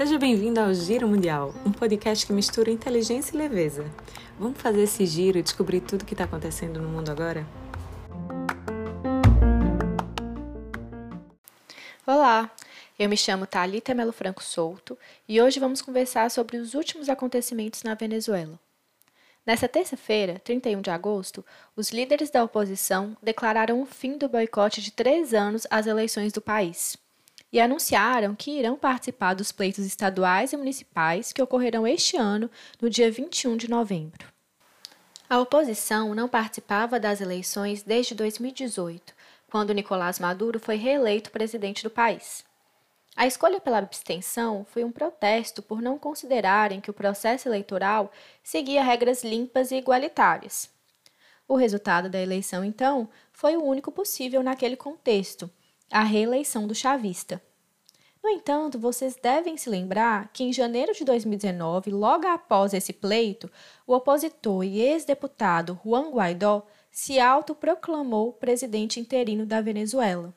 Seja bem-vindo ao Giro Mundial, um podcast que mistura inteligência e leveza. Vamos fazer esse giro e descobrir tudo o que está acontecendo no mundo agora? Olá, eu me chamo Thalita Melo Franco Souto e hoje vamos conversar sobre os últimos acontecimentos na Venezuela. Nessa terça-feira, 31 de agosto, os líderes da oposição declararam o fim do boicote de três anos às eleições do país e anunciaram que irão participar dos pleitos estaduais e municipais que ocorrerão este ano, no dia 21 de novembro. A oposição não participava das eleições desde 2018, quando Nicolás Maduro foi reeleito presidente do país. A escolha pela abstenção foi um protesto por não considerarem que o processo eleitoral seguia regras limpas e igualitárias. O resultado da eleição, então, foi o único possível naquele contexto, a reeleição do chavista. No entanto, vocês devem se lembrar que em janeiro de 2019, logo após esse pleito, o opositor e ex-deputado Juan Guaidó se autoproclamou presidente interino da Venezuela.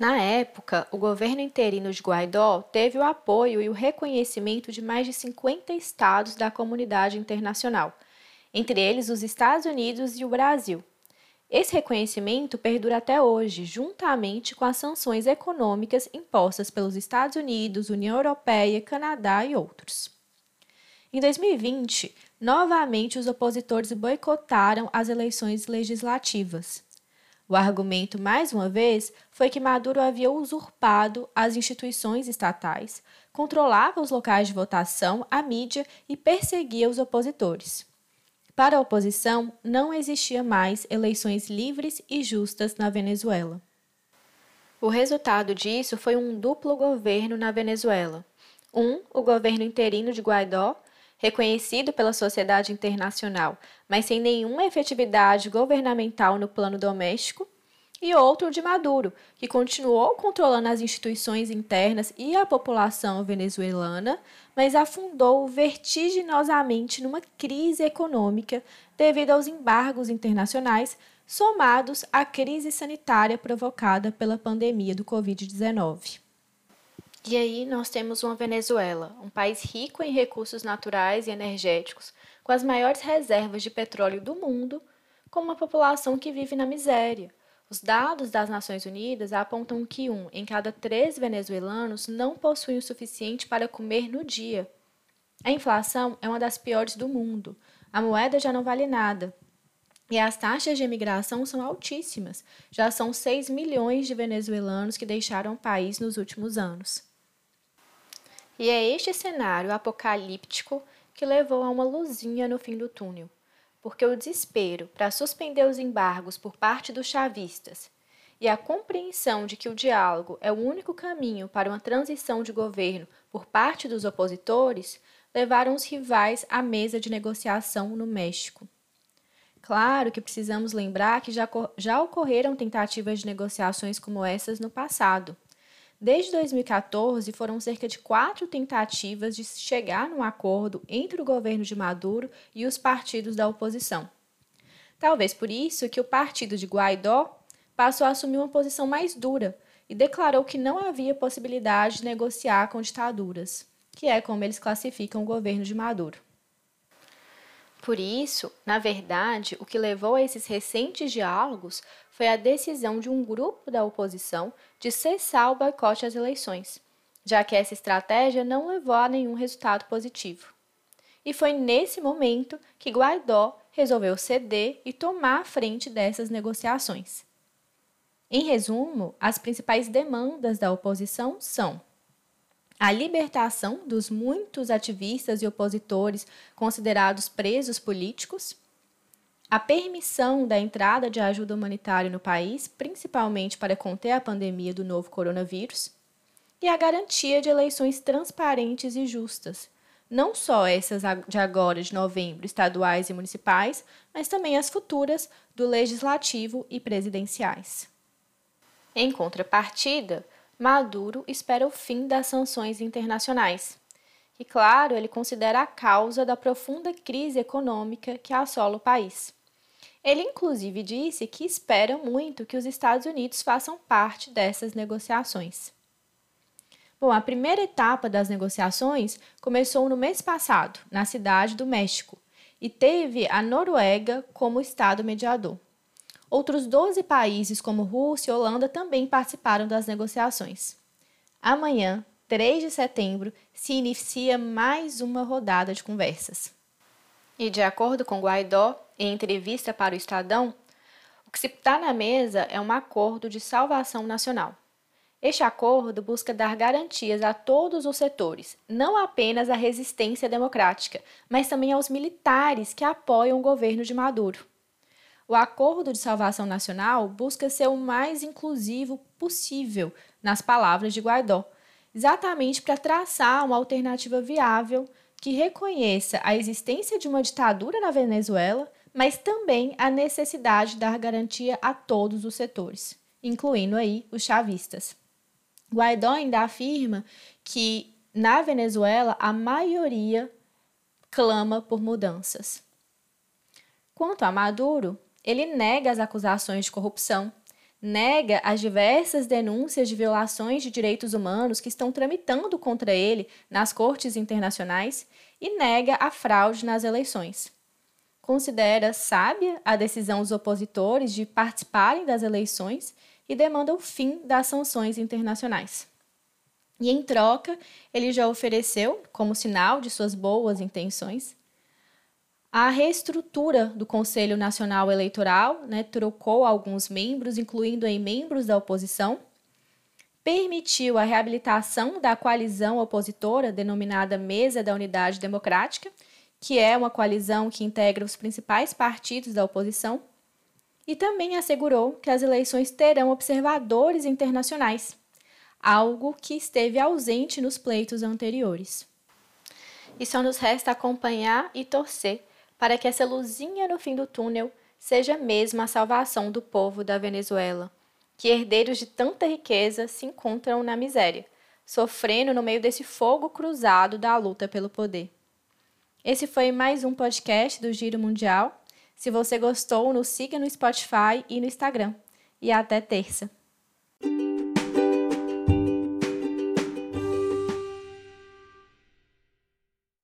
Na época, o governo interino de Guaidó teve o apoio e o reconhecimento de mais de 50 estados da comunidade internacional, entre eles os Estados Unidos e o Brasil. Esse reconhecimento perdura até hoje, juntamente com as sanções econômicas impostas pelos Estados Unidos, União Europeia, Canadá e outros. Em 2020, novamente os opositores boicotaram as eleições legislativas. O argumento, mais uma vez, foi que Maduro havia usurpado as instituições estatais, controlava os locais de votação, a mídia e perseguia os opositores. Para a oposição, não existia mais eleições livres e justas na Venezuela. O resultado disso foi um duplo governo na Venezuela. Um, o governo interino de Guaidó, reconhecido pela sociedade internacional, mas sem nenhuma efetividade governamental no plano doméstico, e outro de Maduro, que continuou controlando as instituições internas e a população venezuelana, mas afundou vertiginosamente numa crise econômica devido aos embargos internacionais, somados à crise sanitária provocada pela pandemia do Covid-19. E aí nós temos uma Venezuela, um país rico em recursos naturais e energéticos, com as maiores reservas de petróleo do mundo, com uma população que vive na miséria os dados das Nações Unidas apontam que um em cada três venezuelanos não possui o suficiente para comer no dia. A inflação é uma das piores do mundo. A moeda já não vale nada. E as taxas de imigração são altíssimas. Já são 6 milhões de venezuelanos que deixaram o país nos últimos anos. E é este cenário apocalíptico que levou a uma luzinha no fim do túnel porque o desespero para suspender os embargos por parte dos chavistas e a compreensão de que o diálogo é o único caminho para uma transição de governo por parte dos opositores levaram os rivais à mesa de negociação no México. Claro que precisamos lembrar que já, já ocorreram tentativas de negociações como essas no passado. Desde 2014, foram cerca de quatro tentativas de chegar num acordo entre o governo de Maduro e os partidos da oposição. Talvez por isso que o partido de Guaidó passou a assumir uma posição mais dura e declarou que não havia possibilidade de negociar com ditaduras, que é como eles classificam o governo de Maduro. Por isso, na verdade, o que levou a esses recentes diálogos foi a decisão de um grupo da oposição de cessar o boicote às eleições, já que essa estratégia não levou a nenhum resultado positivo. E foi nesse momento que Guaidó resolveu ceder e tomar a frente dessas negociações. Em resumo, as principais demandas da oposição são a libertação dos muitos ativistas e opositores considerados presos políticos, a permissão da entrada de ajuda humanitária no país, principalmente para conter a pandemia do novo coronavírus, e a garantia de eleições transparentes e justas, não só essas de agora de novembro, estaduais e municipais, mas também as futuras do legislativo e presidenciais. Em contrapartida, Maduro espera o fim das sanções internacionais. E, claro, ele considera a causa da profunda crise econômica que assola o país. Ele, inclusive, disse que espera muito que os Estados Unidos façam parte dessas negociações. Bom, a primeira etapa das negociações começou no mês passado, na cidade do México, e teve a Noruega como Estado mediador. Outros 12 países, como Rússia e Holanda, também participaram das negociações. Amanhã, 3 de setembro, se inicia mais uma rodada de conversas. E de acordo com Guaidó, em entrevista para o Estadão, o que se está na mesa é um acordo de salvação nacional. Este acordo busca dar garantias a todos os setores, não apenas à resistência democrática, mas também aos militares que apoiam o governo de Maduro. O Acordo de Salvação Nacional busca ser o mais inclusivo possível, nas palavras de Guaidó, exatamente para traçar uma alternativa viável que reconheça a existência de uma ditadura na Venezuela, mas também a necessidade de dar garantia a todos os setores, incluindo aí os chavistas. Guaidó ainda afirma que na Venezuela a maioria clama por mudanças. Quanto a Maduro, ele nega as acusações de corrupção, nega as diversas denúncias de violações de direitos humanos que estão tramitando contra ele nas cortes internacionais e nega a fraude nas eleições. Considera sábia a decisão dos opositores de participarem das eleições e demanda o fim das sanções internacionais. E em troca, ele já ofereceu, como sinal de suas boas intenções, a reestrutura do Conselho Nacional Eleitoral, né, trocou alguns membros, incluindo aí membros da oposição, permitiu a reabilitação da coalizão opositora denominada Mesa da Unidade Democrática, que é uma coalizão que integra os principais partidos da oposição, e também assegurou que as eleições terão observadores internacionais, algo que esteve ausente nos pleitos anteriores. E só nos resta acompanhar e torcer para que essa luzinha no fim do túnel seja mesmo a salvação do povo da Venezuela, que herdeiros de tanta riqueza se encontram na miséria, sofrendo no meio desse fogo cruzado da luta pelo poder. Esse foi mais um podcast do Giro Mundial. Se você gostou, nos siga no Spotify e no Instagram. E até terça.